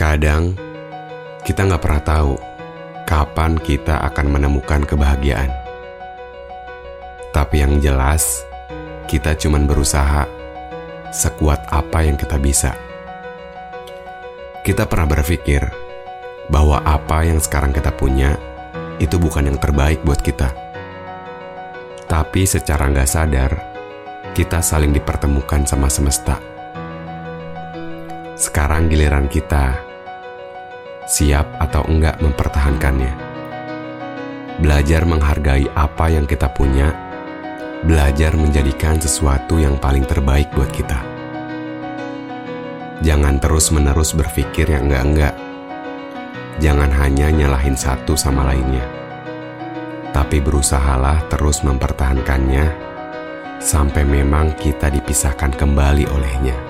Kadang kita nggak pernah tahu kapan kita akan menemukan kebahagiaan. Tapi yang jelas, kita cuman berusaha sekuat apa yang kita bisa. Kita pernah berpikir bahwa apa yang sekarang kita punya itu bukan yang terbaik buat kita. Tapi secara nggak sadar, kita saling dipertemukan sama semesta. Sekarang giliran kita siap atau enggak mempertahankannya. Belajar menghargai apa yang kita punya, belajar menjadikan sesuatu yang paling terbaik buat kita. Jangan terus-menerus berpikir yang enggak-enggak. Jangan hanya nyalahin satu sama lainnya. Tapi berusahalah terus mempertahankannya sampai memang kita dipisahkan kembali olehnya.